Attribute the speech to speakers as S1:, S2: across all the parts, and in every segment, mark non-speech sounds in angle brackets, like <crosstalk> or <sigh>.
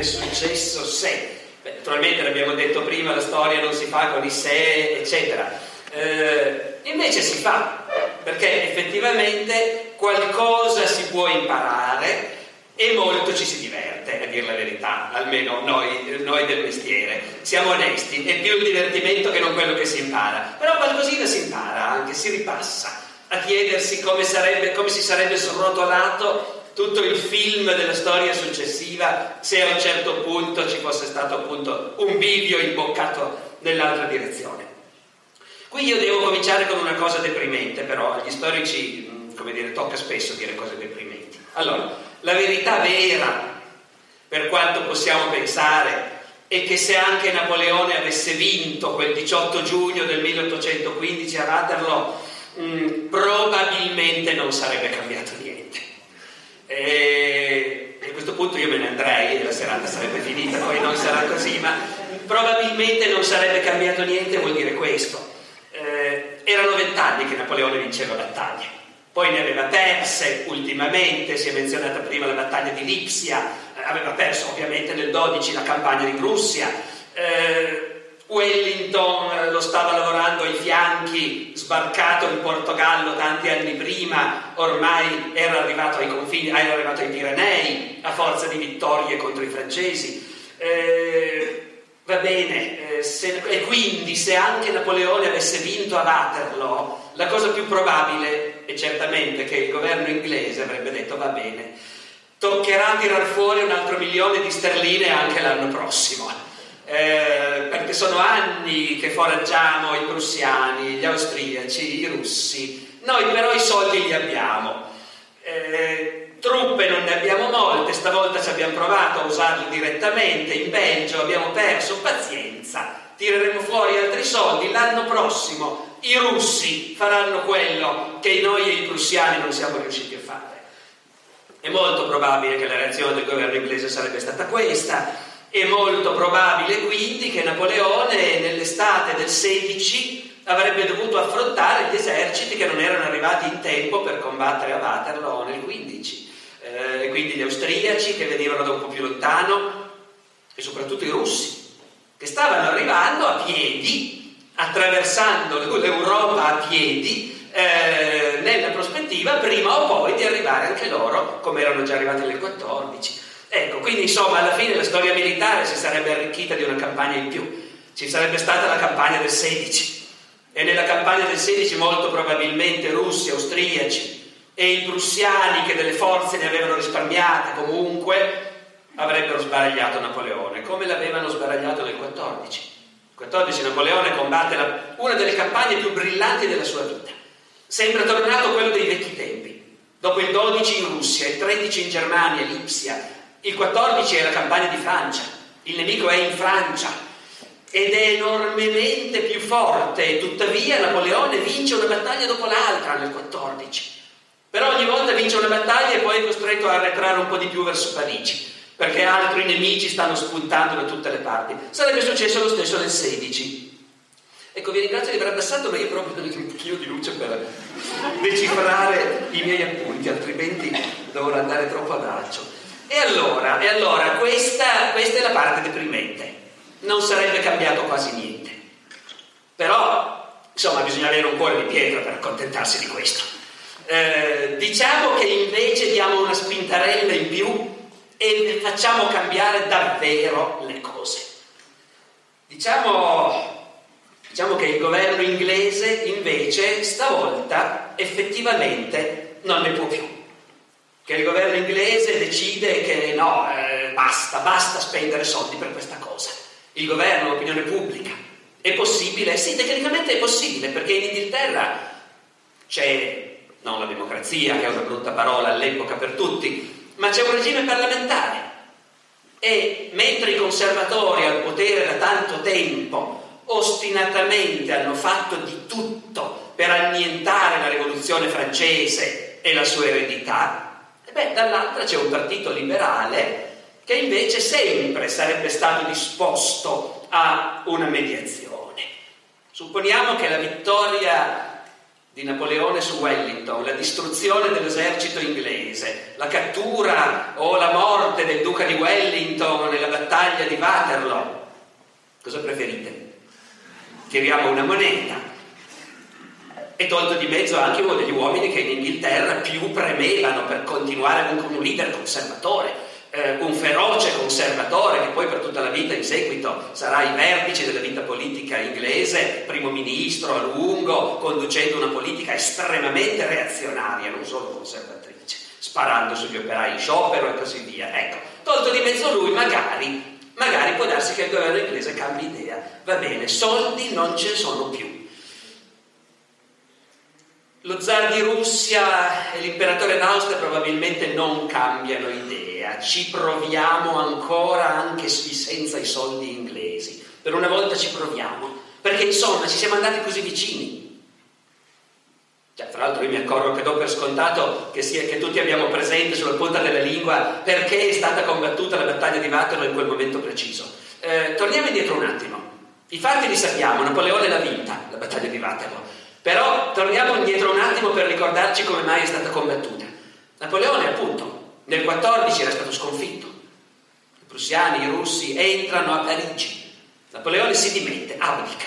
S1: Successo se? Naturalmente l'abbiamo detto prima, la storia non si fa con i se, eccetera. Eh, invece si fa, perché effettivamente qualcosa si può imparare e molto ci si diverte, a dire la verità, almeno noi, noi del mestiere. Siamo onesti, è più il divertimento che non quello che si impara. Però qualcosina si impara, anche si ripassa a chiedersi come, sarebbe, come si sarebbe srotolato tutto il film della storia successiva se a un certo punto ci fosse stato appunto un bivio imboccato nell'altra direzione. Qui io devo cominciare con una cosa deprimente, però agli storici, come dire, tocca spesso dire cose deprimenti. Allora, la verità vera, per quanto possiamo pensare, è che se anche Napoleone avesse vinto quel 18 giugno del 1815 a Waterloo, mh, probabilmente non sarebbe cambiato niente. E a questo punto io me ne andrei la serata sarebbe finita, poi non sarà così, ma probabilmente non sarebbe cambiato niente, vuol dire questo. Eh, erano vent'anni che Napoleone vinceva battaglie, poi ne aveva perse ultimamente, si è menzionata prima la battaglia di Lipsia, eh, aveva perso ovviamente nel 12 la campagna di Prussia. Eh, Wellington eh, lo stava lavorando ai fianchi, sbarcato in Portogallo tanti anni prima, ormai era arrivato ai confini, era arrivato ai Pirenei a forza di vittorie contro i francesi. Eh, va bene, eh, se, e quindi se anche Napoleone avesse vinto a Waterloo, la cosa più probabile è certamente che il governo inglese avrebbe detto va bene, toccherà tirar fuori un altro milione di sterline anche l'anno prossimo. Eh, perché sono anni che foraggiamo i prussiani, gli austriaci, i russi, noi però i soldi li abbiamo. Eh, truppe non ne abbiamo molte, stavolta ci abbiamo provato a usarli direttamente, in Belgio abbiamo perso, pazienza, tireremo fuori altri soldi, l'anno prossimo i russi faranno quello che noi e i prussiani non siamo riusciti a fare. È molto probabile che la reazione del governo inglese sarebbe stata questa, è molto probabile quindi che Napoleone nell'estate del 16 avrebbe dovuto affrontare gli eserciti che non erano arrivati in tempo per combattere a Waterloo nel 15. Eh, quindi gli austriaci che venivano da un po' più lontano e soprattutto i russi che stavano arrivando a piedi, attraversando l'Europa a piedi, eh, nella prospettiva prima o poi di arrivare anche loro, come erano già arrivati nel 14. Ecco, quindi insomma alla fine la storia militare si sarebbe arricchita di una campagna in più. Ci sarebbe stata la campagna del 16 e nella campagna del 16 molto probabilmente russi, austriaci e i prussiani che delle forze ne avevano risparmiate comunque avrebbero sbaragliato Napoleone, come l'avevano sbaragliato nel 14. Nel 14 Napoleone combatte la, una delle campagne più brillanti della sua vita. Sembra tornato quello dei vecchi tempi. Dopo il 12 in Russia, il 13 in Germania, Lipsia, il 14 è la campagna di Francia, il nemico è in Francia ed è enormemente più forte, tuttavia Napoleone vince una battaglia dopo l'altra nel 14. Però ogni volta vince una battaglia e poi è costretto a arretrare un po' di più verso Parigi, perché altri nemici stanno spuntando da tutte le parti. Sarebbe successo lo stesso nel 16. Ecco, vi ringrazio di aver abbassato, ma io proprio un pochino di luce per decifrare i miei appunti, altrimenti dovrò andare troppo adagio. E allora, e allora questa, questa è la parte deprimente. Non sarebbe cambiato quasi niente. Però, insomma, bisogna avere un cuore di pietra per accontentarsi di questo. Eh, diciamo che invece diamo una spintarella in più e facciamo cambiare davvero le cose. Diciamo, diciamo che il governo inglese invece stavolta effettivamente non ne può più che il governo inglese decide che no, eh, basta, basta spendere soldi per questa cosa. Il governo, l'opinione pubblica. È possibile? Sì, tecnicamente è possibile, perché in Inghilterra c'è non la democrazia, che è una brutta parola all'epoca per tutti, ma c'è un regime parlamentare. E mentre i conservatori al potere da tanto tempo ostinatamente hanno fatto di tutto per annientare la rivoluzione francese e la sua eredità, beh, dall'altra c'è un partito liberale che invece sempre sarebbe stato disposto a una mediazione. Supponiamo che la vittoria di Napoleone su Wellington, la distruzione dell'esercito inglese, la cattura o la morte del duca di Wellington nella battaglia di Waterloo, cosa preferite? Tiriamo una moneta. E tolto di mezzo anche uno degli uomini che in Inghilterra più premevano per continuare con un leader conservatore, eh, un feroce conservatore che poi per tutta la vita in seguito sarà ai vertici della vita politica inglese, primo ministro a lungo, conducendo una politica estremamente reazionaria, non solo conservatrice, sparando sugli operai in sciopero e così via. Ecco, tolto di mezzo lui magari magari può darsi che il governo inglese cambi idea. Va bene, soldi non ce ne sono più. Lo zar di Russia e l'imperatore d'Austria probabilmente non cambiano idea, ci proviamo ancora anche senza i soldi inglesi. Per una volta ci proviamo, perché insomma ci siamo andati così vicini. Cioè, tra l'altro io mi accorgo che do per scontato che, sia, che tutti abbiamo presente sulla punta della lingua perché è stata combattuta la battaglia di Waterloo in quel momento preciso. Eh, torniamo indietro un attimo. I fatti li sappiamo, Napoleone l'ha vinta, la battaglia di Waterloo. Però torniamo indietro un attimo per ricordarci come mai è stata combattuta. Napoleone, appunto, nel 14 era stato sconfitto. I prussiani, i russi entrano a Parigi. Napoleone si dimette, abdica.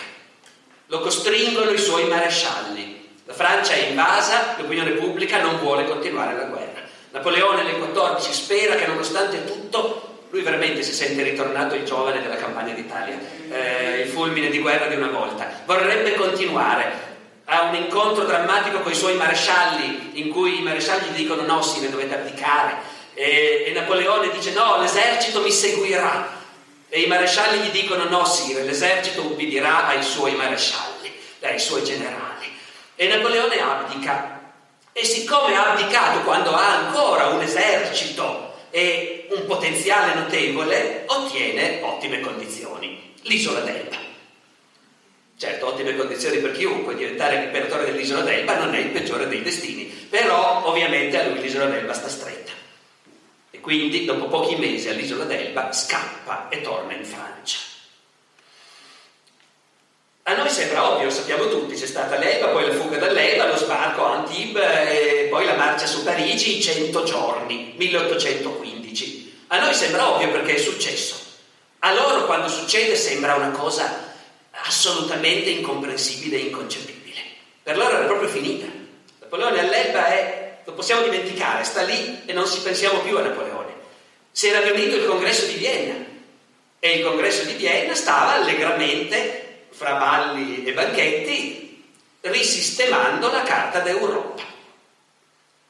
S1: Lo costringono i suoi marescialli. La Francia è invasa, l'opinione pubblica non vuole continuare la guerra. Napoleone nel 14 spera che nonostante tutto lui veramente si sente ritornato il giovane della campagna d'Italia, eh, il fulmine di guerra di una volta. Vorrebbe continuare, ha un incontro drammatico con i suoi marescialli, in cui i marescialli gli dicono no, sì, ne dovete abdicare. E, e Napoleone dice no, l'esercito mi seguirà. E i marescialli gli dicono no, sì, l'esercito ubbidirà ai suoi marescialli, ai suoi generali. E Napoleone abdica. E siccome ha abdicato quando ha ancora un esercito e un potenziale notevole, ottiene ottime condizioni. L'isola d'Elba. Certo, ottime condizioni per chiunque, diventare l'imperatore dell'isola d'Elba non è il peggiore dei destini, però ovviamente a lui l'isola d'Elba sta stretta. E quindi dopo pochi mesi all'isola d'Elba scappa e torna in Francia. A noi sembra ovvio, lo sappiamo tutti, c'è stata l'Elba, poi la fuga dall'Elba, lo sbarco a Antibes e poi la marcia su Parigi in 100 giorni, 1815. A noi sembra ovvio perché è successo. A loro quando succede sembra una cosa assolutamente incomprensibile e inconcepibile. Per loro era proprio finita. Napoleone all'Elba è, lo possiamo dimenticare, sta lì e non si pensiamo più a Napoleone. Si era riunito il congresso di Vienna e il congresso di Vienna stava allegramente, fra balli e banchetti, risistemando la carta d'Europa.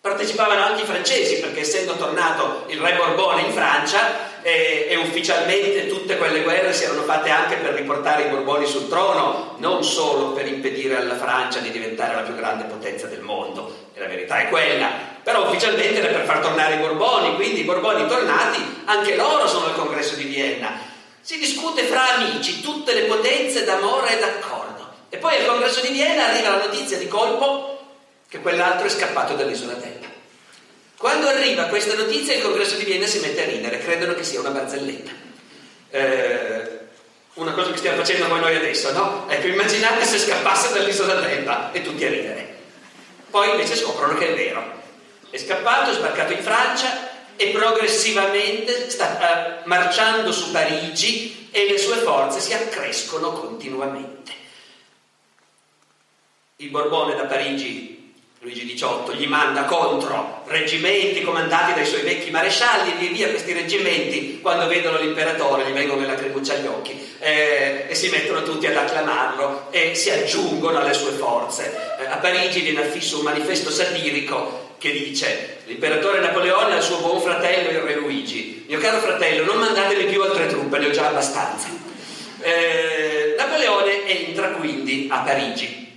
S1: Partecipavano anche i francesi perché essendo tornato il re Borbone in Francia e, e, ufficialmente tutte quelle guerre si erano fatte anche per riportare i Borboni sul trono, non solo per impedire alla Francia di diventare la più grande potenza del mondo, e la verità è quella, però ufficialmente era per far tornare i Borboni, quindi i Borboni tornati, anche loro sono al congresso di Vienna. Si discute fra amici, tutte le potenze d'amore e d'accordo. E poi al congresso di Vienna arriva la notizia di colpo che quell'altro è scappato dall'isola d'Elba. Quando arriva questa notizia il congresso di Vienna si mette a ridere, credono che sia una barzelletta. Eh, una cosa che stiamo facendo con noi adesso, no? Ecco, immaginate se scappasse dall'isola d'Elba e tutti a ridere. Poi invece scoprono che è vero. È scappato, è sbarcato in Francia e progressivamente sta uh, marciando su Parigi e le sue forze si accrescono continuamente. Il Borbone da Parigi Luigi XVIII gli manda contro reggimenti comandati dai suoi vecchi marescialli e via via questi reggimenti quando vedono l'imperatore gli vengono le lacrimucce agli occhi eh, e si mettono tutti ad acclamarlo e si aggiungono alle sue forze. Eh, a Parigi viene affisso un manifesto satirico che dice l'imperatore Napoleone al suo buon fratello il re Luigi. Mio caro fratello, non mandatemi più altre truppe, ne ho già abbastanza. Eh, Napoleone entra quindi a Parigi.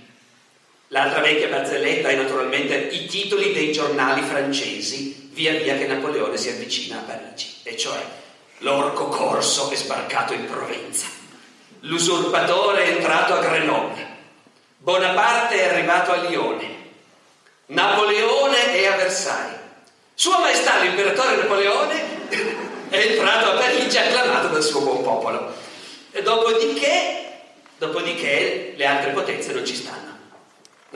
S1: L'altra vecchia barzelletta è naturalmente i titoli dei giornali francesi via via che Napoleone si avvicina a Parigi, e cioè l'orco corso è sbarcato in Provenza, l'usurpatore è entrato a Grenoble, Bonaparte è arrivato a Lione, Napoleone è a Versailles, Sua Maestà l'imperatore Napoleone è entrato a Parigi acclamato dal suo buon popolo. E dopodiché, dopodiché le altre potenze non ci stanno.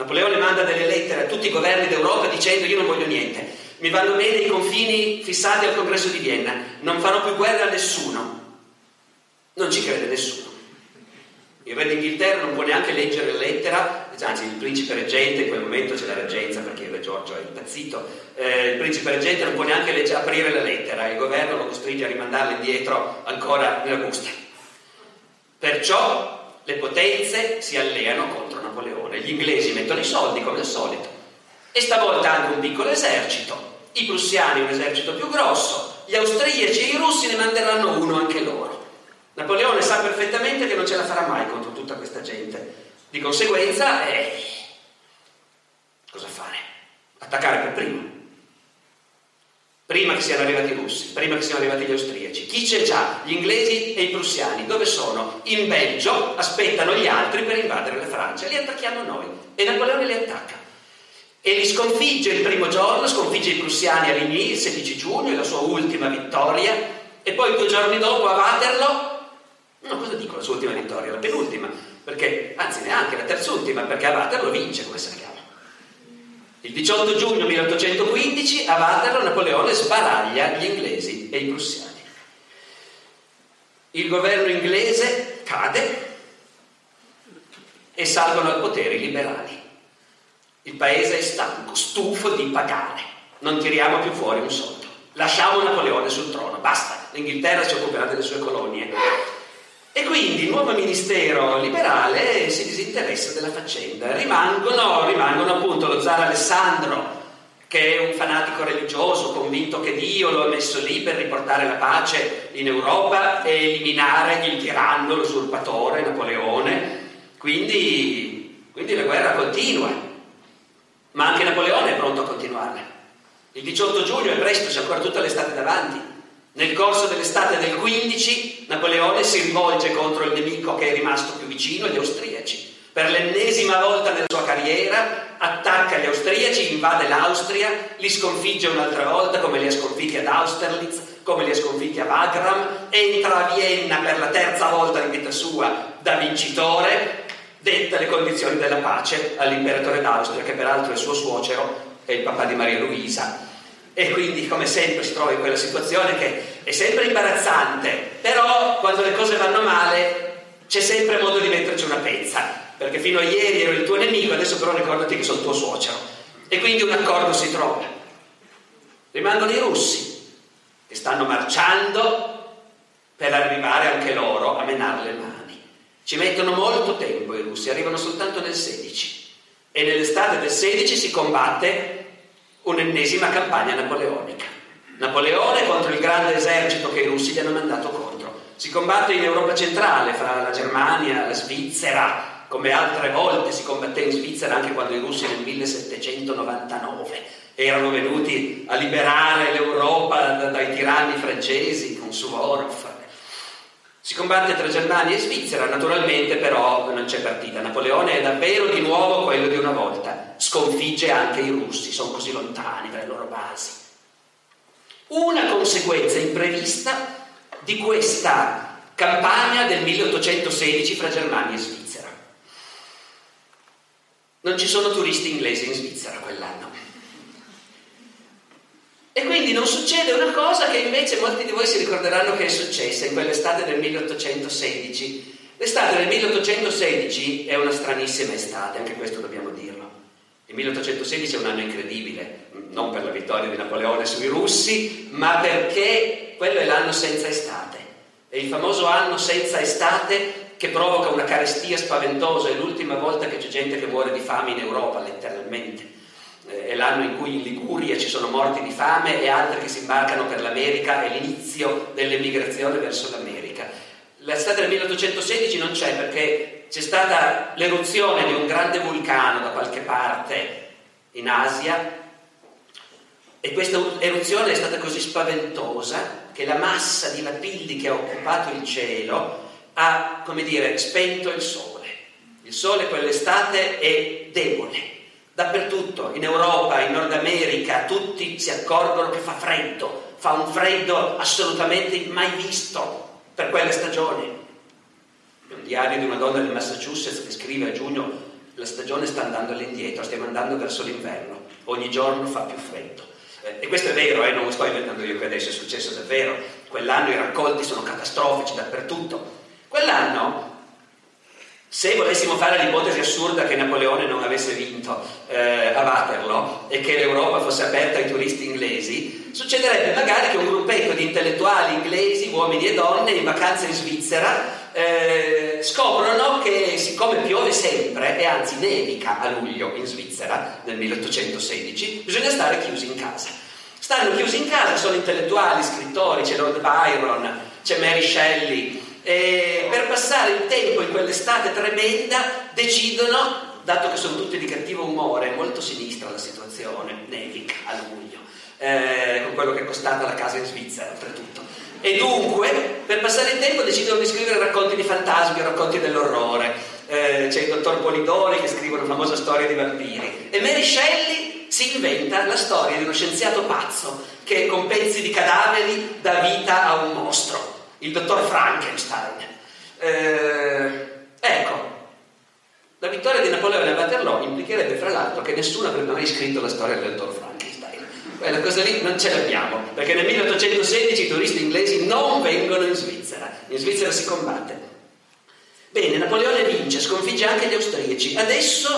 S1: Napoleone manda delle lettere a tutti i governi d'Europa dicendo io non voglio niente, mi vanno bene i confini fissati al congresso di Vienna, non farò più guerra a nessuno. Non ci crede nessuno. Il re d'Inghilterra non può neanche leggere la lettera, anzi il principe reggente, in quel momento c'è la reggenza perché il re Giorgio è impazzito, eh, il principe reggente non può neanche legge, aprire la lettera, il governo lo costringe a rimandarla indietro ancora nella busta. Perciò le potenze si alleano contro Napoleone, gli inglesi mettono i soldi come al solito e stavolta anche un piccolo esercito, i prussiani un esercito più grosso, gli austriaci e i russi ne manderanno uno anche loro. Napoleone sa perfettamente che non ce la farà mai contro tutta questa gente. Di conseguenza, eh, cosa fare? Attaccare per primo. Prima che siano arrivati i russi, prima che siano arrivati gli austriaci. Chi c'è già? Gli inglesi e i prussiani. Dove sono? In Belgio, aspettano gli altri per invadere la Francia. Li attacchiamo noi. E Napoleone li attacca. E li sconfigge il primo giorno, sconfigge i prussiani a Ligny il 16 giugno, è la sua ultima vittoria. E poi due giorni dopo a Waterloo No, cosa dico la sua ultima vittoria? La penultima, perché, anzi neanche la terzultima, perché a Waterloo vince, come sappiamo. Il 18 giugno 1815 a Waterloo Napoleone sbaraglia gli inglesi e i prussiani. Il governo inglese cade e salgono al potere i liberali. Il paese è stanco, stufo di pagare. Non tiriamo più fuori un soldo. Lasciamo Napoleone sul trono, basta. L'Inghilterra si occuperà delle sue colonie. E quindi il nuovo ministero liberale si disinteressa della faccenda. Rimangono, rimangono appunto lo zar Alessandro, che è un fanatico religioso, convinto che Dio lo ha messo lì per riportare la pace in Europa e eliminare il tiranno, l'usurpatore, Napoleone. Quindi, quindi la guerra continua, ma anche Napoleone è pronto a continuarla. Il 18 giugno è presto, c'è ancora tutta l'estate davanti. Nel corso dell'estate del 15 Napoleone si rivolge contro il nemico che è rimasto più vicino, gli austriaci. Per l'ennesima volta nella sua carriera attacca gli austriaci, invade l'Austria, li sconfigge un'altra volta come li ha sconfitti ad Austerlitz, come li ha sconfitti a Wagram, entra a Vienna per la terza volta in vita sua da vincitore, detta le condizioni della pace all'imperatore d'Austria, che peraltro è suo suocero, è il papà di Maria Luisa, e quindi come sempre si trova in quella situazione che è sempre imbarazzante, però quando le cose vanno male c'è sempre modo di metterci una pezza, perché fino a ieri ero il tuo nemico, adesso però ricordati che sono tuo suocero. E quindi un accordo si trova. Rimangono i russi, che stanno marciando per arrivare anche loro a menare le mani. Ci mettono molto tempo i russi, arrivano soltanto nel 16 e nell'estate del 16 si combatte un'ennesima campagna napoleonica. Napoleone contro il grande esercito che i russi gli hanno mandato contro. Si combatte in Europa centrale, fra la Germania, la Svizzera, come altre volte si combatté in Svizzera anche quando i russi nel 1799 erano venuti a liberare l'Europa dai tiranni francesi con Suvorov. Si combatte tra Germania e Svizzera, naturalmente però non c'è partita. Napoleone è davvero di nuovo quello di una volta, sconfigge anche i russi, sono così lontani dalle loro basi. Una conseguenza imprevista di questa campagna del 1816 fra Germania e Svizzera. Non ci sono turisti inglesi in Svizzera quell'anno. E quindi non succede una cosa che invece molti di voi si ricorderanno che è successa in quell'estate del 1816. L'estate del 1816 è una stranissima estate, anche questo dobbiamo dirlo. Il 1816 è un anno incredibile, non per la vittoria di Napoleone sui russi, ma perché quello è l'anno senza estate. È il famoso anno senza estate che provoca una carestia spaventosa, è l'ultima volta che c'è gente che muore di fame in Europa, letteralmente. Eh, è l'anno in cui in Liguria ci sono morti di fame e altri che si imbarcano per l'America, è l'inizio dell'emigrazione verso l'America. L'estate del 1816 non c'è perché c'è stata l'eruzione di un grande vulcano da qualche parte in Asia e questa eruzione è stata così spaventosa che la massa di lapilli che ha occupato il cielo ha, come dire, spento il sole. Il sole quell'estate è debole. Dappertutto, in Europa, in Nord America, tutti si accorgono che fa freddo, fa un freddo assolutamente mai visto per quella stagione. Un diario di una donna del Massachusetts che scrive a giugno la stagione sta andando all'indietro, stiamo andando verso l'inverno, ogni giorno fa più freddo. Eh, e questo è vero, eh, non lo sto inventando io che adesso, è successo davvero. Quell'anno i raccolti sono catastrofici dappertutto. Quell'anno, se volessimo fare l'ipotesi assurda che Napoleone non avesse vinto eh, a Waterloo e che l'Europa fosse aperta ai turisti inglesi, succederebbe magari che un gruppetto di intellettuali inglesi, uomini e donne, in vacanza in Svizzera, eh, scoprono che siccome piove sempre e anzi nevica a luglio in Svizzera nel 1816, bisogna stare chiusi in casa. Stanno chiusi in casa, sono intellettuali, scrittori, c'è Lord Byron, c'è Mary Shelley, e per passare il tempo in quell'estate tremenda decidono, dato che sono tutti di cattivo umore, molto sinistra la situazione, nevica a luglio, eh, con quello che è costata la casa in Svizzera oltretutto, e dunque, per passare il tempo, decidono di scrivere racconti di fantasmi, racconti dell'orrore. Eh, c'è il dottor Polidori che scrive una famosa storia di vampiri. E Mary Shelley si inventa la storia di uno scienziato pazzo che con pezzi di cadaveri dà vita a un mostro, il dottor Frankenstein. Eh, ecco, la vittoria di Napoleone a Waterloo implicherebbe fra l'altro che nessuno avrebbe mai scritto la storia del dottor Frankenstein. Quella cosa lì non ce l'abbiamo, perché nel 1816 i turisti inglesi non vengono in Svizzera. In Svizzera si combatte. Bene, Napoleone vince, sconfigge anche gli austriaci. Adesso,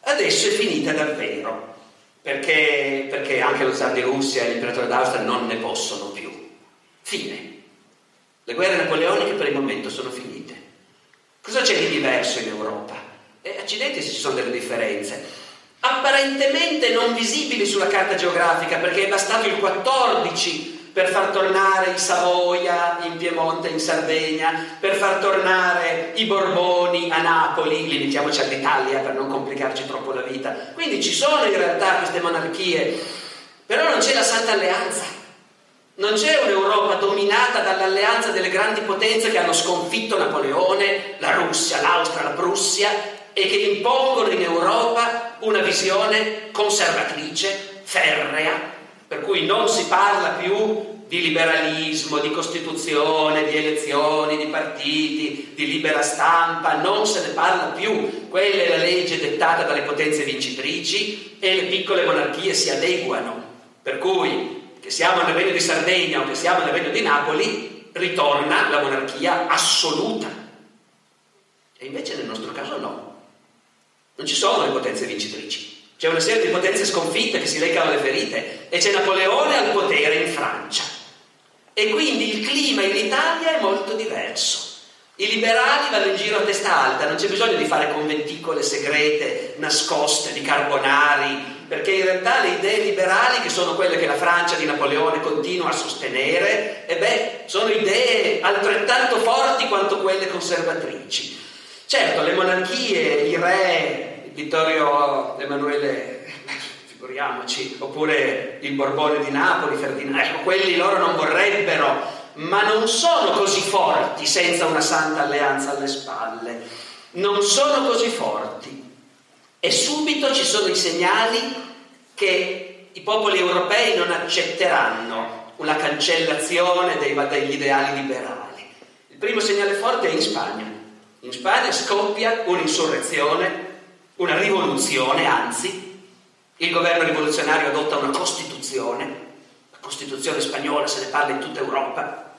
S1: adesso è finita davvero, perché, perché anche lo zar di Russia e l'imperatore d'Austria non ne possono più. Fine. Le guerre napoleoniche per il momento sono finite. Cosa c'è di diverso in Europa? E accidenti se ci sono delle differenze apparentemente non visibili sulla carta geografica perché è bastato il 14 per far tornare i Savoia in Piemonte, in Sardegna, per far tornare i Borboni a Napoli, limitiamoci all'Italia per non complicarci troppo la vita. Quindi ci sono in realtà queste monarchie, però non c'è la Santa Alleanza, non c'è un'Europa dominata dall'alleanza delle grandi potenze che hanno sconfitto Napoleone, la Russia, l'Austria, la Prussia e che impongono in Europa una visione conservatrice, ferrea, per cui non si parla più di liberalismo, di costituzione, di elezioni, di partiti, di libera stampa, non se ne parla più. Quella è la legge dettata dalle potenze vincitrici e le piccole monarchie si adeguano. Per cui, che siamo nel regno di Sardegna o che siamo nel regno di Napoli, ritorna la monarchia assoluta. E invece nel nostro caso no. Non ci sono le potenze vincitrici. C'è una serie di potenze sconfitte che si leccano le ferite e c'è Napoleone al potere in Francia. E quindi il clima in Italia è molto diverso. I liberali vanno in giro a testa alta, non c'è bisogno di fare conventicole segrete, nascoste, di carbonari, perché in realtà le idee liberali, che sono quelle che la Francia di Napoleone continua a sostenere, e beh, sono idee altrettanto forti quanto quelle conservatrici. Certo, le monarchie, i re, Vittorio Emanuele, <laughs> figuriamoci, oppure il Borbone di Napoli, Ferdinando, ecco, quelli loro non vorrebbero, ma non sono così forti senza una santa alleanza alle spalle, non sono così forti. E subito ci sono i segnali che i popoli europei non accetteranno una cancellazione dei, degli ideali liberali. Il primo segnale forte è in Spagna. In Spagna scoppia un'insurrezione una rivoluzione, anzi, il governo rivoluzionario adotta una Costituzione, la Costituzione spagnola se ne parla in tutta Europa.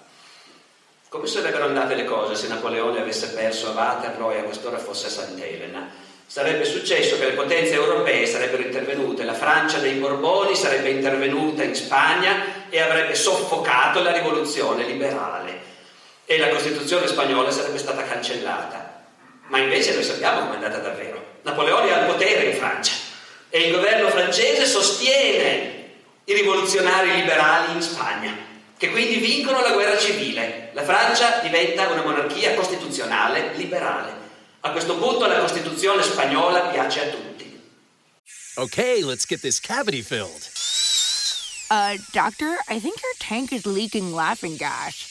S1: Come sarebbero andate le cose se Napoleone avesse perso a Waterloo e a quest'ora fosse a Sant'Elena? Sarebbe successo che le potenze europee sarebbero intervenute, la Francia dei Borboni sarebbe intervenuta in Spagna e avrebbe soffocato la rivoluzione liberale e la Costituzione spagnola sarebbe stata cancellata. Ma invece noi sappiamo come è andata davvero. Napoleone è al potere in Francia, e il governo francese sostiene i rivoluzionari liberali in Spagna, che quindi vincono la guerra civile. La Francia diventa una monarchia costituzionale liberale. A questo punto la Costituzione spagnola piace a tutti.
S2: Okay, let's get this cavity filled.
S3: Uh, doctor, I think your tank is leaking laughing gas.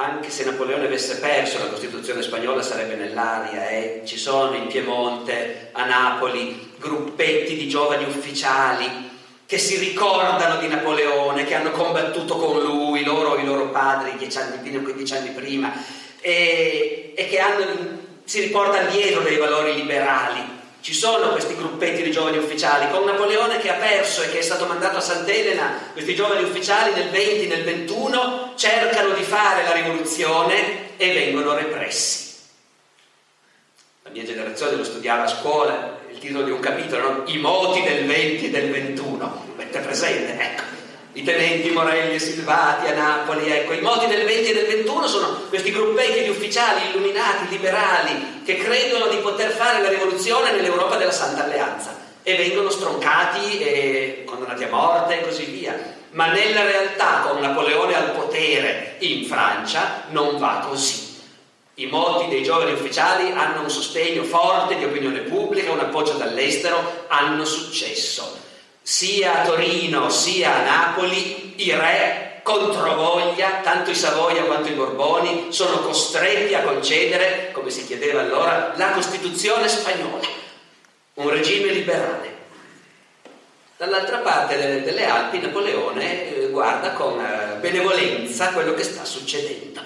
S1: Anche se Napoleone avesse perso, la Costituzione spagnola sarebbe nell'aria e ci sono in Piemonte, a Napoli, gruppetti di giovani ufficiali che si ricordano di Napoleone, che hanno combattuto con lui, loro i loro padri, dieci anni, fino a 15 anni prima, e, e che hanno, si riportano dietro dei valori liberali. Ci sono questi gruppetti di giovani ufficiali, con Napoleone che ha perso e che è stato mandato a Sant'Elena, questi giovani ufficiali nel 20, nel 21 cercano di fare la rivoluzione e vengono repressi. La mia generazione lo studiava a scuola, il titolo di un capitolo, no? I moti del 20 e del 21. Avete presente? Ecco. I tenenti Morelli e Silvati a Napoli, ecco, i moti del 20 e del 21 sono questi gruppetti di ufficiali illuminati, liberali, che credono di poter fare la rivoluzione nell'Europa della Santa Alleanza e vengono stroncati e condannati a morte e così via. Ma nella realtà, con Napoleone al potere in Francia, non va così. I moti dei giovani ufficiali hanno un sostegno forte di opinione pubblica, un appoggio dall'estero, hanno successo. Sia a Torino sia a Napoli i re controvoglia, tanto i Savoia quanto i Borboni, sono costretti a concedere, come si chiedeva allora, la Costituzione spagnola, un regime liberale. Dall'altra parte delle, delle Alpi Napoleone eh, guarda con eh, benevolenza quello che sta succedendo.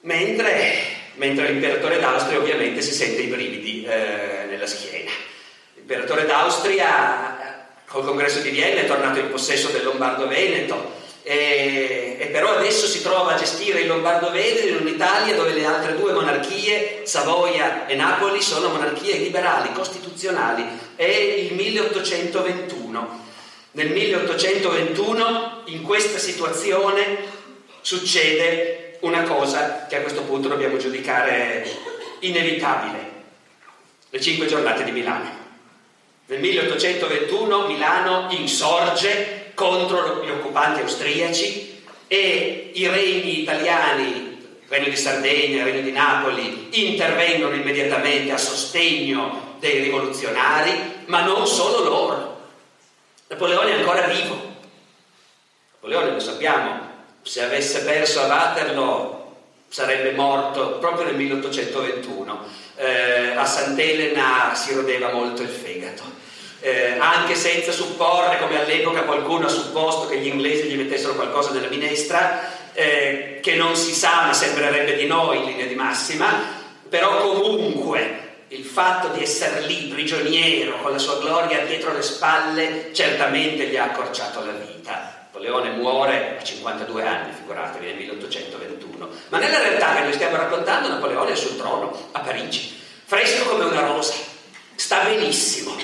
S1: Mentre, mentre l'imperatore d'Austria ovviamente si sente i brividi eh, nella schiena. L'imperatore d'Austria col congresso di Vienna è tornato in possesso del Lombardo-Veneto e, e, però adesso si trova a gestire il Lombardo-Veneto in un'Italia dove le altre due monarchie, Savoia e Napoli, sono monarchie liberali, costituzionali. È il 1821. Nel 1821 in questa situazione succede una cosa che a questo punto dobbiamo giudicare inevitabile. Le cinque giornate di Milano. Nel 1821 Milano insorge contro gli occupanti austriaci e i regni italiani, il regno di Sardegna, il regno di Napoli, intervengono immediatamente a sostegno dei rivoluzionari, ma non solo loro. Napoleone è ancora vivo. Napoleone, lo sappiamo, se avesse perso a Waterloo sarebbe morto proprio nel 1821. Eh, a Sant'Elena si rodeva molto il fegato eh, anche senza supporre, come all'epoca qualcuno ha supposto che gli inglesi gli mettessero qualcosa nella minestra, eh, che non si sa ma sembrerebbe di no in linea di massima, però comunque il fatto di essere lì prigioniero con la sua gloria dietro le spalle certamente gli ha accorciato la vita. Napoleone muore a 52 anni, figuratevi, nel 1821. Ma nella realtà che noi stiamo raccontando, Napoleone è sul trono, a Parigi, fresco come una rosa, sta benissimo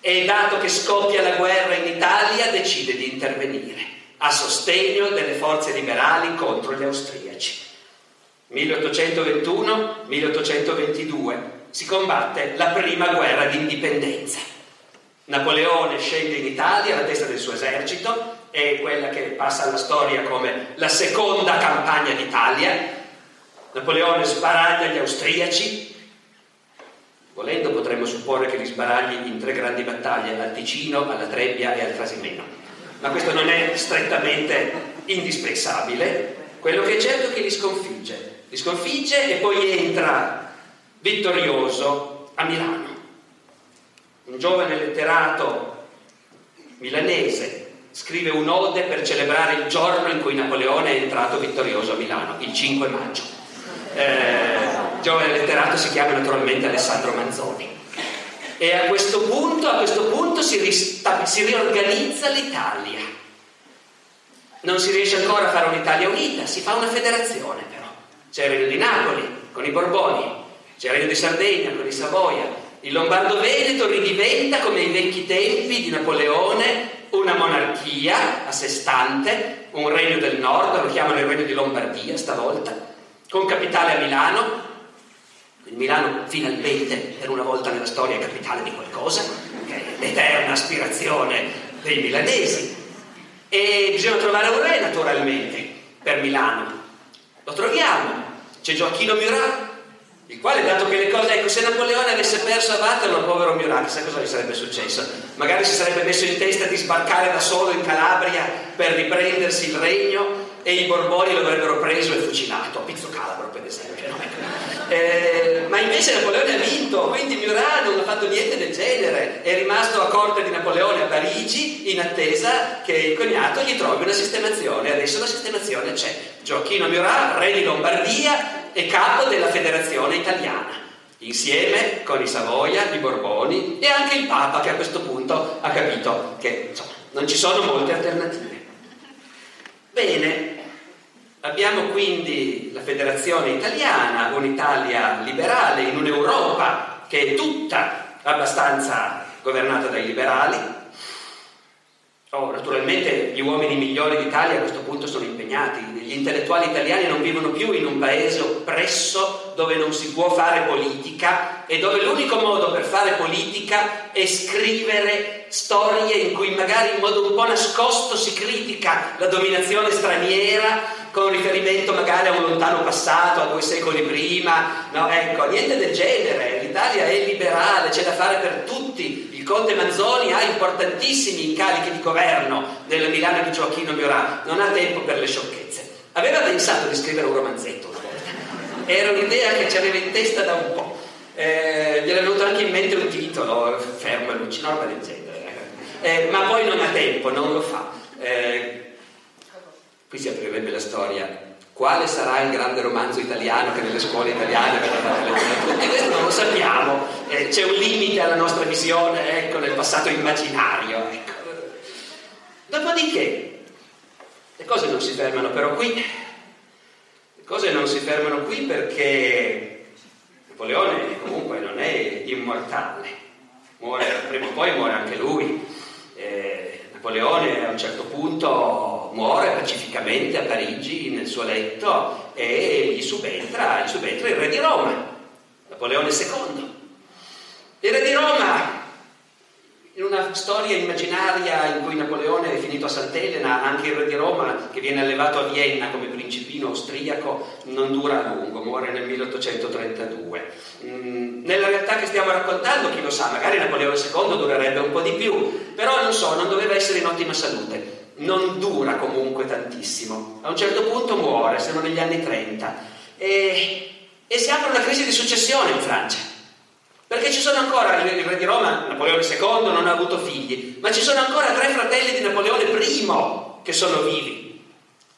S1: e dato che scoppia la guerra in Italia decide di intervenire a sostegno delle forze liberali contro gli austriaci. 1821-1822 si combatte la prima guerra d'indipendenza. Napoleone scende in Italia alla testa del suo esercito, è quella che passa alla storia come la seconda campagna d'Italia. Napoleone sbaraglia gli austriaci, Volendo potremmo supporre che li sbaragli in tre grandi battaglie, al Ticino, alla Trebbia e al Trasimeno. Ma questo non è strettamente indispensabile, quello che è certo è che li sconfigge. Li sconfigge e poi entra vittorioso a Milano. Un giovane letterato milanese scrive un'ode per celebrare il giorno in cui Napoleone è entrato vittorioso a Milano, il 5 maggio. Eh, giovane letterato si chiama naturalmente Alessandro Manzoni. E a questo punto, a questo punto si, rista- si riorganizza l'Italia. Non si riesce ancora a fare un'Italia unita, si fa una federazione però. C'è il Regno di Napoli con i Borboni, c'è il Regno di Sardegna con i Savoia, il Lombardo-Veneto ridiventa come ai vecchi tempi di Napoleone una monarchia a sé stante, un regno del nord, lo chiamano il regno di Lombardia stavolta, con capitale a Milano. Milano finalmente per una volta nella storia è capitale di qualcosa, che è l'eterna aspirazione dei milanesi. E bisogna trovare un re naturalmente per Milano. Lo troviamo. C'è Gioacchino Murat, il quale, dato che le cose, ecco, se Napoleone avesse perso a Waterloo, povero Murat, chissà cosa gli sarebbe successo. Magari si sarebbe messo in testa di sbarcare da solo in Calabria per riprendersi il regno e i Borboni lo avrebbero preso e fucilato, a Pizzo Calabro per esempio. No? Ecco. Eh, ma invece Napoleone ha vinto, quindi Murat non ha fatto niente del genere, è rimasto a corte di Napoleone a Parigi in attesa che il cognato gli trovi una sistemazione. Adesso la sistemazione c'è. Gioacchino Murat, re di Lombardia, e capo della federazione italiana, insieme con i Savoia, i Borboni e anche il Papa che a questo punto ha capito che insomma, non ci sono molte alternative. Bene, abbiamo quindi la federazione italiana, un'Italia liberale in un'Europa che è tutta abbastanza governata dai liberali, Oh, naturalmente gli uomini migliori d'Italia a questo punto sono impegnati, gli intellettuali italiani non vivono più in un paese oppresso dove non si può fare politica e dove l'unico modo per fare politica è scrivere storie in cui magari in modo un po' nascosto si critica la dominazione straniera con riferimento magari a un lontano passato, a due secoli prima, no, ecco, niente del genere, l'Italia è liberale, c'è da fare per tutti, Conte Manzoni ha importantissimi incarichi di governo nella Milano di Gioacchino Miorà, non ha tempo per le sciocchezze. Aveva pensato di scrivere un romanzetto una volta, era un'idea che ci aveva in testa da un po'. Eh, gli era venuto anche in mente un titolo, Fermo e roba del genere. Eh, ma poi non ha tempo, non lo fa. Eh, qui si aprirebbe la storia quale sarà il grande romanzo italiano che nelle scuole italiane verrà dato leggere tutti? Questo non lo sappiamo, eh, c'è un limite alla nostra visione ecco, nel passato immaginario. Ecco. Dopodiché, le cose non si fermano però qui, le cose non si fermano qui perché Napoleone comunque non è immortale, muore, prima o poi muore anche lui. Eh, Napoleone a un certo punto muore pacificamente a Parigi nel suo letto e gli subentra, gli subentra il re di Roma, Napoleone II. Il re di Roma in una storia immaginaria in cui Napoleone è finito a Sant'Elena, anche il re di Roma, che viene allevato a Vienna come principino austriaco, non dura a lungo, muore nel 1832. Mm, nella realtà che stiamo raccontando, chi lo sa, magari Napoleone II durerebbe un po' di più, però non so, non doveva essere in ottima salute. Non dura comunque tantissimo. A un certo punto muore, siamo negli anni 30. E, e si apre una crisi di successione in Francia. Perché ci sono ancora, il re di Roma, Napoleone II, non ha avuto figli, ma ci sono ancora tre fratelli di Napoleone I che sono vivi.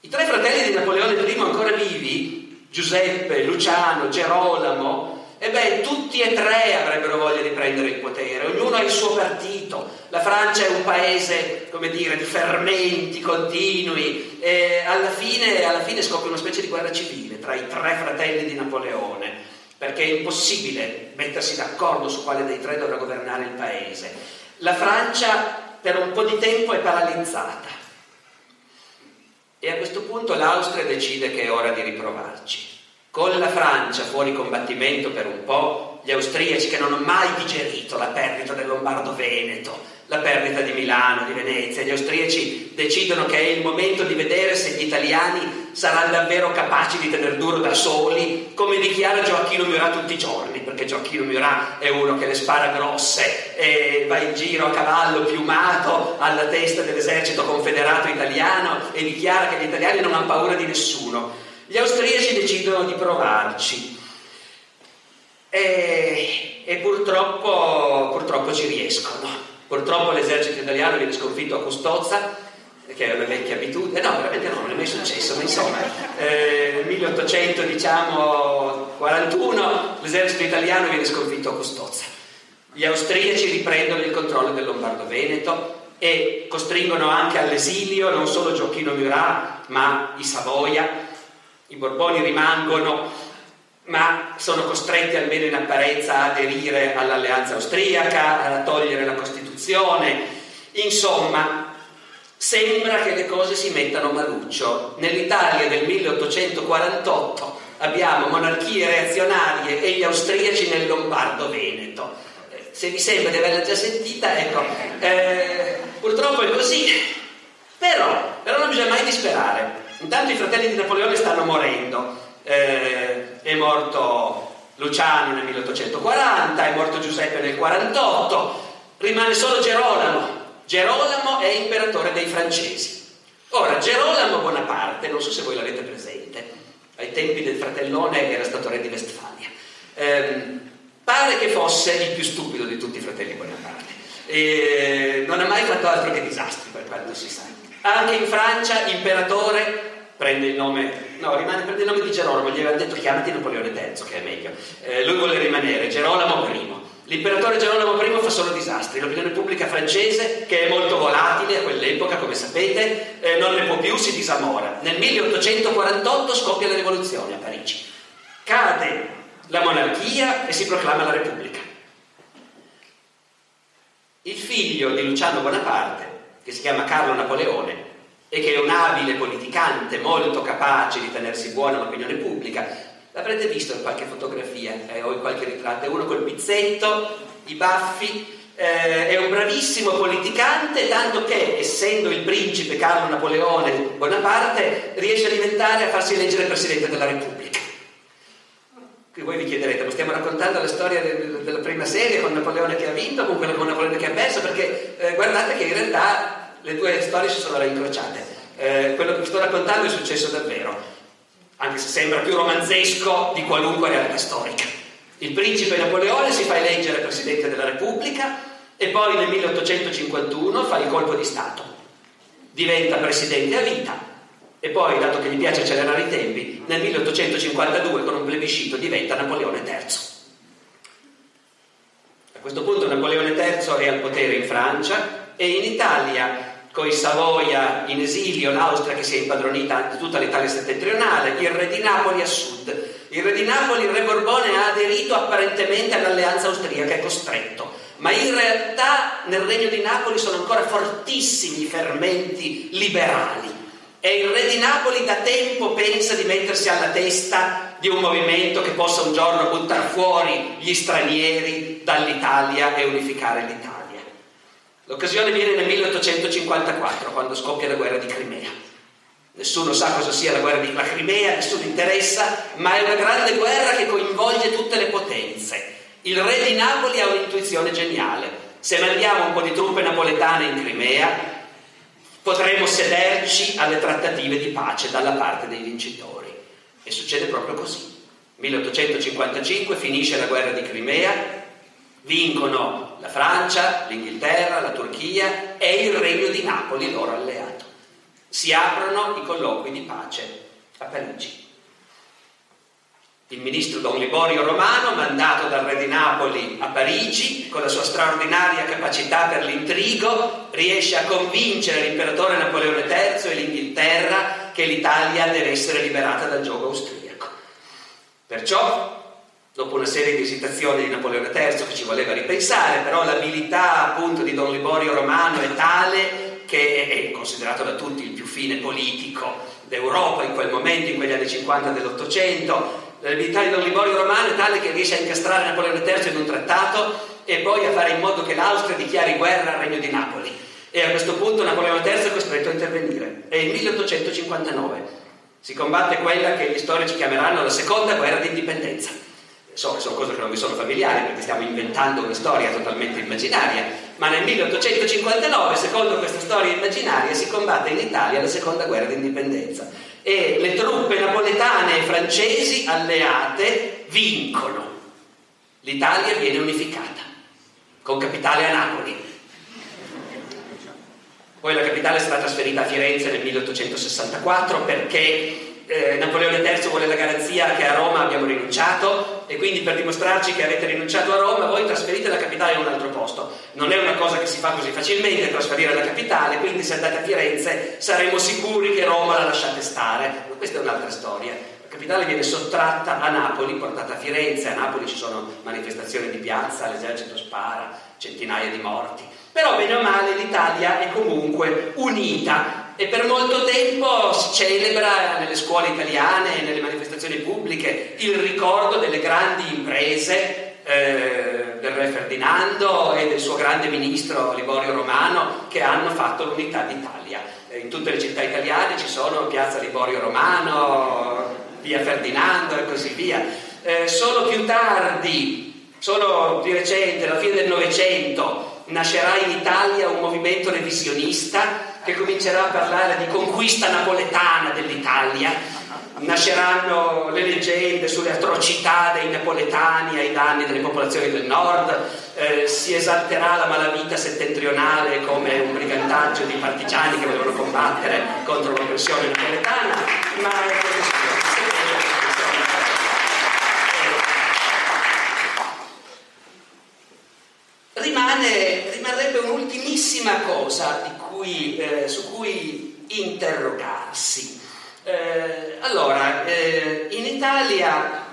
S1: I tre fratelli di Napoleone I ancora vivi, Giuseppe, Luciano, Gerolamo, e beh, tutti e tre avrebbero voglia di prendere il potere, ognuno ha il suo partito. La Francia è un paese, come dire, di fermenti continui e alla fine, alla fine scopre una specie di guerra civile tra i tre fratelli di Napoleone perché è impossibile mettersi d'accordo su quale dei tre dovrà governare il paese. La Francia per un po' di tempo è paralizzata e a questo punto l'Austria decide che è ora di riprovarci. Con la Francia fuori combattimento per un po', gli austriaci che non hanno mai digerito la perdita del Lombardo-Veneto, la perdita di Milano, di Venezia. Gli austriaci decidono che è il momento di vedere se gli italiani saranno davvero capaci di tenere duro da soli, come dichiara Gioacchino Murat tutti i giorni perché Gioacchino Murat è uno che le spara grosse e va in giro a cavallo piumato alla testa dell'esercito confederato italiano e dichiara che gli italiani non hanno paura di nessuno. Gli austriaci decidono di provarci e, e purtroppo, purtroppo ci riescono. Purtroppo l'esercito italiano viene sconfitto a Custozza che è una vecchia abitudine, no, veramente no, non è mai successo, ma insomma, eh, nel 1841 diciamo, l'esercito italiano viene sconfitto a Custozza. Gli austriaci riprendono il controllo del Lombardo-Veneto e costringono anche all'esilio non solo Gioacchino Murat, ma i Savoia. I Borboni rimangono, ma sono costretti almeno in apparenza a aderire all'alleanza austriaca, a togliere la Costituzione. Insomma, sembra che le cose si mettano maluccio. Nell'Italia del 1848 abbiamo monarchie reazionarie e gli austriaci nel Lombardo-Veneto. Eh, se vi sembra di averla già sentita, ecco, eh, purtroppo è così. Però, però non bisogna mai disperare. Intanto i fratelli di Napoleone stanno morendo. Eh, è morto Luciano nel 1840, è morto Giuseppe nel 1848, rimane solo Gerolamo Gerolamo è imperatore dei francesi. Ora, Gerolamo Bonaparte, non so se voi l'avete presente, ai tempi del fratellone era stato re di Westfalia, ehm, pare che fosse il più stupido di tutti i fratelli Bonaparte. E non ha mai fatto altro che disastri, per quanto si sa. Anche in Francia, imperatore, prende il nome, no, rimane, prende il nome di Gerolamo, gli aveva detto chiamati Napoleone III, che è meglio. Eh, lui vuole rimanere, Gerolamo I. L'imperatore Gerolamo I fa solo disastri, l'opinione pubblica francese, che è molto volatile a quell'epoca, come sapete, eh, non ne può più, si disamora. Nel 1848 scoppia la rivoluzione a Parigi. Cade la monarchia e si proclama la Repubblica. Il figlio di Luciano Bonaparte, che si chiama Carlo Napoleone e che è un abile politicante molto capace di tenersi buona l'opinione pubblica, L'avrete visto in qualche fotografia eh, o in qualche ritratto, è uno col pizzetto, i baffi, eh, è un bravissimo politicante, tanto che, essendo il principe Carlo Napoleone Bonaparte, riesce a diventare, a farsi eleggere Presidente della Repubblica. Qui voi vi chiederete, ma stiamo raccontando la storia del, della prima serie con Napoleone che ha vinto, con quella con Napoleone che ha perso, perché eh, guardate che in realtà le due storie si sono rincrociate. Eh, quello che vi sto raccontando è successo davvero anche se sembra più romanzesco di qualunque realtà storica. Il principe Napoleone si fa eleggere Presidente della Repubblica e poi nel 1851 fa il colpo di Stato. Diventa Presidente a vita e poi, dato che gli piace accelerare i tempi, nel 1852 con un plebiscito diventa Napoleone III. A questo punto Napoleone III è al potere in Francia e in Italia con i Savoia in esilio, l'Austria che si è impadronita di tutta l'Italia settentrionale, il re di Napoli a sud. Il re di Napoli, il re Borbone, ha aderito apparentemente all'alleanza austriaca, è costretto, ma in realtà nel regno di Napoli sono ancora fortissimi i fermenti liberali. E il re di Napoli da tempo pensa di mettersi alla testa di un movimento che possa un giorno buttare fuori gli stranieri dall'Italia e unificare l'Italia. L'occasione viene nel 1854, quando scoppia la guerra di Crimea. Nessuno sa cosa sia la guerra di la Crimea, nessuno interessa, ma è una grande guerra che coinvolge tutte le potenze. Il re di Napoli ha un'intuizione geniale. Se mandiamo un po' di truppe napoletane in Crimea, potremo sederci alle trattative di pace dalla parte dei vincitori. E succede proprio così. 1855 finisce la guerra di Crimea, Vincono la Francia, l'Inghilterra, la Turchia e il Regno di Napoli, loro alleato. Si aprono i colloqui di pace a Parigi. Il ministro Don Liborio Romano, mandato dal re di Napoli a Parigi, con la sua straordinaria capacità per l'intrigo, riesce a convincere l'imperatore Napoleone III e l'Inghilterra che l'Italia deve essere liberata dal gioco austriaco. Perciò dopo una serie di esitazioni di Napoleone III che ci voleva ripensare, però l'abilità appunto di Don Liborio Romano è tale che è considerato da tutti il più fine politico d'Europa in quel momento, in quegli anni 50 dell'Ottocento. L'abilità di Don Liborio Romano è tale che riesce a incastrare Napoleone III in un trattato e poi a fare in modo che l'Austria dichiari guerra al Regno di Napoli. E a questo punto Napoleone III è costretto a intervenire. È il 1859. Si combatte quella che gli storici chiameranno la seconda guerra d'indipendenza So che sono cose che non vi sono familiari perché stiamo inventando una storia totalmente immaginaria, ma nel 1859, secondo questa storia immaginaria, si combatte in Italia la seconda guerra d'indipendenza e le truppe napoletane e francesi alleate vincono. L'Italia viene unificata, con capitale a Napoli. Poi la capitale sarà trasferita a Firenze nel 1864 perché eh, Napoleone III vuole la garanzia che a Roma abbiamo rinunciato e quindi per dimostrarci che avete rinunciato a Roma voi trasferite la capitale in un altro posto. Non è una cosa che si fa così facilmente trasferire la capitale, quindi se andate a Firenze saremo sicuri che Roma la lasciate stare. Ma questa è un'altra storia. La capitale viene sottratta a Napoli, portata a Firenze, a Napoli ci sono manifestazioni di piazza, l'esercito spara, centinaia di morti. Però bene o male l'Italia è comunque unita e per molto tempo si celebra nelle scuole italiane nelle manifestazioni pubbliche il ricordo delle grandi imprese eh, del re Ferdinando e del suo grande ministro Liborio Romano che hanno fatto l'unità d'Italia. Eh, in tutte le città italiane ci sono piazza Liborio Romano, via Ferdinando e così via. Eh, solo più tardi, solo di recente, alla fine del Novecento, nascerà in Italia un movimento revisionista che comincerà a parlare di conquista napoletana dell'Italia, nasceranno le leggende sulle atrocità dei napoletani ai danni delle popolazioni del nord, eh, si esalterà la malavita settentrionale come un brigantaggio di partigiani che volevano combattere contro l'oppressione napoletana, ma rimane, rimarrebbe un'ultimissima cosa di cui, eh, su cui interrogarsi. Eh, allora, eh, in Italia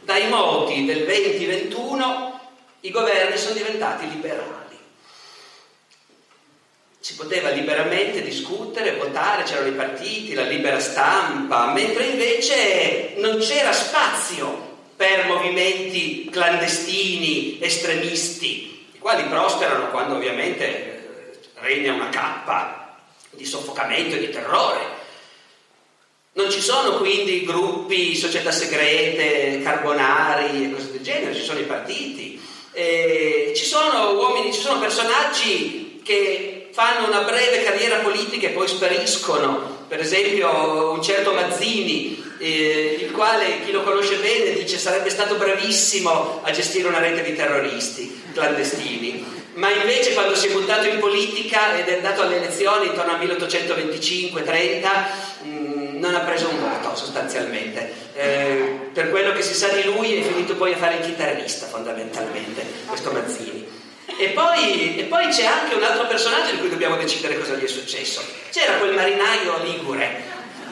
S1: dai moti del 2021 i governi sono diventati liberali. Si poteva liberamente discutere, votare, c'erano i partiti, la libera stampa, mentre invece non c'era spazio per movimenti clandestini, estremisti, i quali prosperano quando ovviamente regna una cappa di soffocamento e di terrore. Non ci sono quindi gruppi, società segrete, carbonari e cose del genere, ci sono i partiti. Eh, ci sono uomini, ci sono personaggi che fanno una breve carriera politica e poi spariscono. Per esempio un certo Mazzini, eh, il quale chi lo conosce bene dice sarebbe stato bravissimo a gestire una rete di terroristi clandestini ma invece quando si è buttato in politica ed è andato alle elezioni intorno al 1825-30 mm, non ha preso un voto sostanzialmente. Eh, per quello che si sa di lui è finito poi a fare il chitarrista fondamentalmente, questo Mazzini. E poi, e poi, c'è anche un altro personaggio di cui dobbiamo decidere cosa gli è successo. C'era quel marinaio ligure,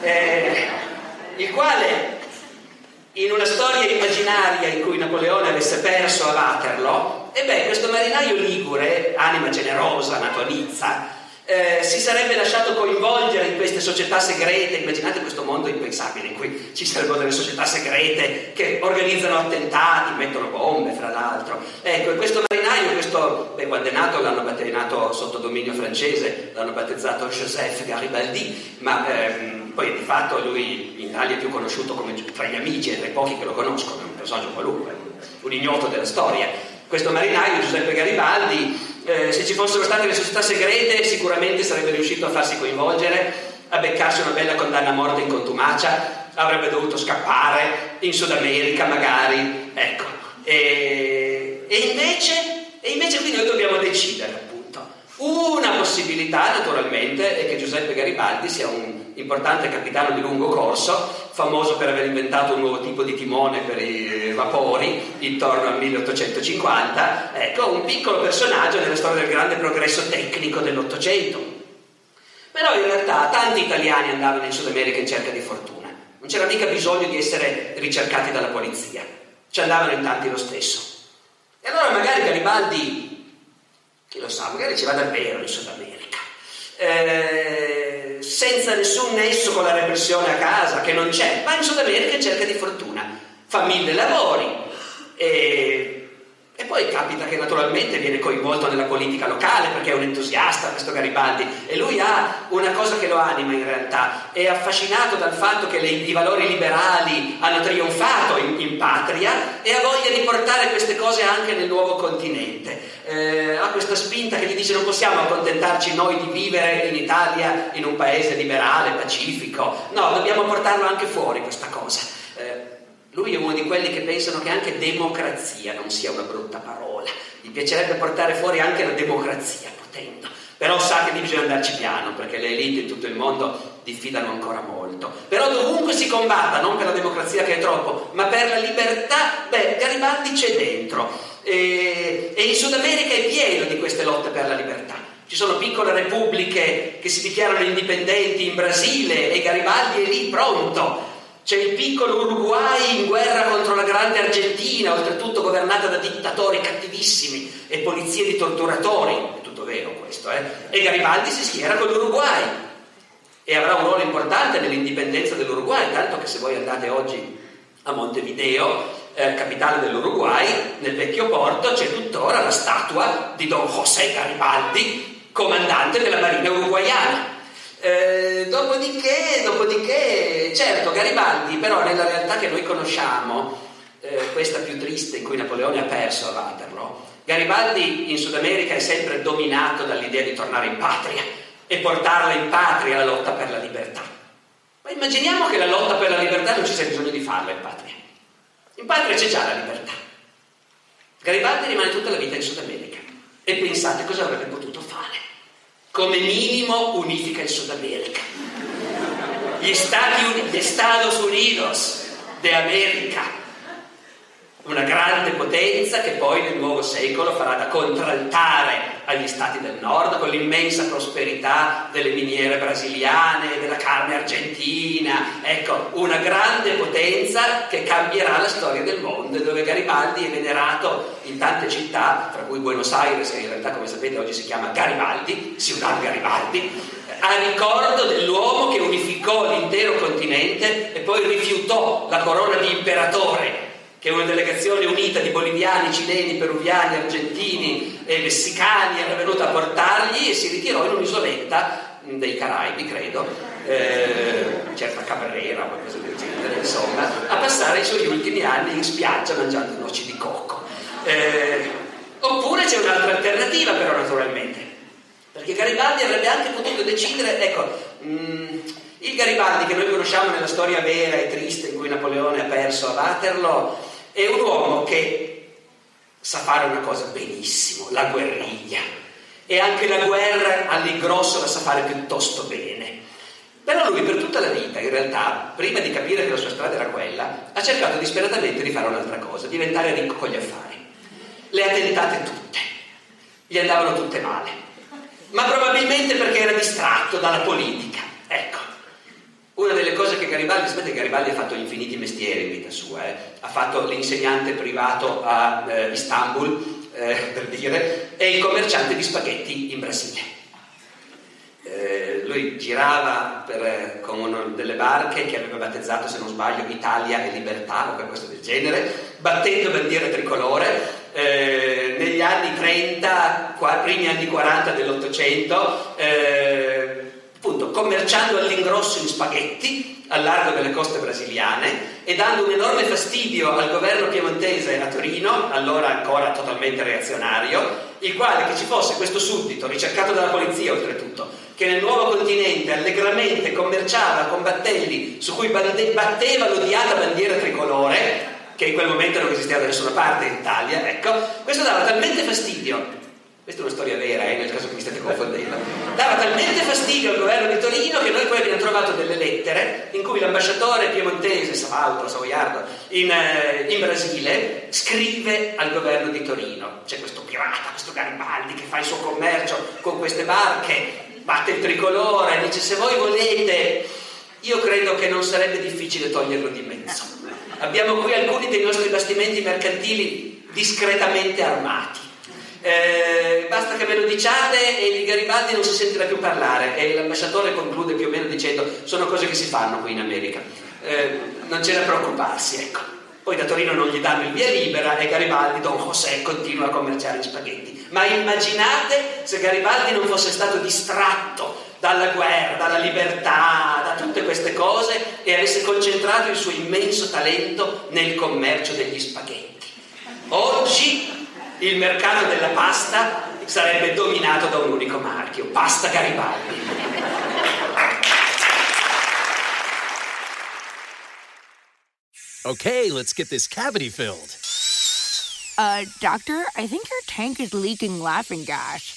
S1: eh, il quale in una storia immaginaria in cui Napoleone avesse perso a Waterloo, e beh, questo marinaio ligure, anima generosa, nato a Nizza, eh, si sarebbe lasciato coinvolgere in queste società segrete, immaginate questo mondo impensabile in cui ci sarebbero delle società segrete che organizzano attentati, mettono bombe fra l'altro. Ecco, questo marinaio, questo, beh, quando è nato l'hanno battezzato sotto dominio francese, l'hanno battezzato Joseph Garibaldi, ma ehm, poi di fatto lui in Italia è più conosciuto come tra gli amici e tra i pochi che lo conoscono, è un personaggio qualunque, un ignoto della storia. Questo marinaio, Giuseppe Garibaldi, eh, se ci fossero state le società segrete sicuramente sarebbe riuscito a farsi coinvolgere, a beccarsi una bella condanna a morte in contumacia, avrebbe dovuto scappare in Sud America magari, ecco. E, e, invece, qui noi dobbiamo decidere appunto. Una possibilità naturalmente è che Giuseppe Garibaldi sia un importante capitano di lungo corso, famoso per aver inventato un nuovo tipo di timone per i vapori intorno al 1850, ecco, un piccolo personaggio nella storia del grande progresso tecnico dell'Ottocento. Però in realtà tanti italiani andavano in Sud America in cerca di fortuna, non c'era mica bisogno di essere ricercati dalla polizia, ci andavano in tanti lo stesso. E allora magari Garibaldi, chi lo sa, magari ci va davvero in Sud America. Eh, senza nessun nesso con la repressione a casa, che non c'è, va in Sud America in cerca di fortuna, fa mille lavori e, e poi capita che naturalmente viene coinvolto nella politica locale perché è un entusiasta questo Garibaldi e lui ha una cosa che lo anima in realtà, è affascinato dal fatto che le, i valori liberali hanno trionfato in, in, patria e ha voglia di portare queste cose anche nel nuovo continente. Eh, ha questa spinta che gli dice non possiamo accontentarci noi di vivere in Italia in un paese liberale, pacifico, no, dobbiamo portarlo anche fuori questa cosa. Eh, lui è uno di quelli che pensano che anche democrazia non sia una brutta parola. Gli piacerebbe portare fuori anche la democrazia, potendo. Però sa che lì bisogna andarci piano, perché le elite in tutto il mondo diffidano ancora molto. Però dovunque si combatta, non per la democrazia che è troppo, ma per la libertà, beh, Garibaldi c'è dentro. E, e in Sud America è pieno di queste lotte per la libertà. Ci sono piccole repubbliche che si dichiarano indipendenti in Brasile e Garibaldi è lì pronto c'è il piccolo Uruguay in guerra contro la grande Argentina, oltretutto governata da dittatori cattivissimi e polizie di torturatori, è tutto vero questo, eh? E Garibaldi si schiera con l'Uruguay e avrà un ruolo importante nell'indipendenza dell'Uruguay, tanto che se voi andate oggi a Montevideo, eh, capitale dell'Uruguay, nel vecchio porto c'è tuttora la statua di Don José Garibaldi, comandante della marina uruguayana. Eh, dopodiché, dopodiché, certo, Garibaldi, però nella realtà che noi conosciamo, eh, questa più triste in cui Napoleone ha perso a Waterloo, Garibaldi in Sud America è sempre dominato dall'idea di tornare in patria e portarla in patria la lotta per la libertà. Ma immaginiamo che la lotta per la libertà non ci sia bisogno di farla in patria. In patria c'è già la libertà. Garibaldi rimane tutta la vita in Sud America e pensate cosa avrebbe potuto fare come minimo unifica il Sud America. Gli Stati Uniti, gli Estados Unidos de America una grande potenza che poi nel nuovo secolo farà da contraltare agli stati del nord con l'immensa prosperità delle miniere brasiliane, della carne argentina, ecco, una grande potenza che cambierà la storia del mondo, dove Garibaldi è venerato in tante città, tra cui Buenos Aires, che in realtà come sapete oggi si chiama Garibaldi, Ciudad Garibaldi, a ricordo dell'uomo che unificò l'intero continente e poi rifiutò la corona di imperatore che una delegazione unita di boliviani, cileni, peruviani, argentini e messicani era venuta a portargli e si ritirò in un'isoletta dei Caraibi, credo, eh, certa Cabrera o qualcosa del genere, insomma, a passare i suoi ultimi anni in spiaggia mangiando noci di cocco. Eh, oppure c'è un'altra alternativa però naturalmente, perché Garibaldi avrebbe anche potuto decidere, ecco, mh, mm, il Garibaldi che noi conosciamo nella storia vera e triste in cui Napoleone ha perso a Waterloo è un uomo che sa fare una cosa benissimo, la guerriglia. E anche la guerra all'ingrosso la sa fare piuttosto bene. Però lui per tutta la vita, in realtà, prima di capire che la sua strada era quella, ha cercato disperatamente di fare un'altra cosa, diventare ricco con gli affari. Le ha tentate tutte, gli andavano tutte male, ma probabilmente perché era distratto dalla politica. Ecco, una delle cose che Garibaldi, sapete Garibaldi ha fatto infiniti mestieri in vita sua, eh? ha fatto l'insegnante privato a eh, Istanbul, eh, per dire, e il commerciante di spaghetti in Brasile. Eh, lui girava per, con una delle barche che aveva battezzato, se non sbaglio, Italia e Libertà o qualcosa del genere, battendo bandiere tricolore. Eh, negli anni 30, qua, primi anni 40 dell'Ottocento, eh, appunto commerciando all'ingrosso in spaghetti al largo delle coste brasiliane e dando un enorme fastidio al governo piemontese a Torino, allora ancora totalmente reazionario, il quale che ci fosse questo suddito, ricercato dalla polizia oltretutto, che nel nuovo continente allegramente commerciava con battelli su cui batteva l'odiata bandiera tricolore, che in quel momento non esisteva da nessuna parte in Italia, ecco, questo dava talmente fastidio questa è una storia vera, eh, nel caso che mi state confondendo, dava talmente fastidio al governo di Torino che noi poi abbiamo trovato delle lettere in cui l'ambasciatore piemontese, Savaldo, Savoiardo, in, eh, in, Brasile, scrive al governo di Torino. C'è questo pirata, questo Garibaldi che fa il suo commercio con queste barche, batte il tricolore, dice se voi volete, io credo che non sarebbe difficile toglierlo di mezzo. Abbiamo qui alcuni dei nostri bastimenti mercantili discretamente armati eh, basta che ve lo diciate e il Garibaldi non si sentirà più parlare e l'ambasciatore conclude più o meno dicendo sono cose che si fanno qui in America, eh, non c'è da preoccuparsi, ecco. Poi da Torino non gli danno il via libera e Garibaldi, Don José, continua a commerciare gli spaghetti. Ma immaginate se Garibaldi non fosse stato distratto dalla guerra, dalla libertà, da tutte queste cose e avesse concentrato il suo immenso talento nel commercio degli spaghetti. Oggi il mercato della pasta sarebbe dominato da un unico marchio, Pasta Garibaldi.
S2: Okay, let's get this cavity filled.
S3: Uh, doctor, I think your tank is leaking laughing gas.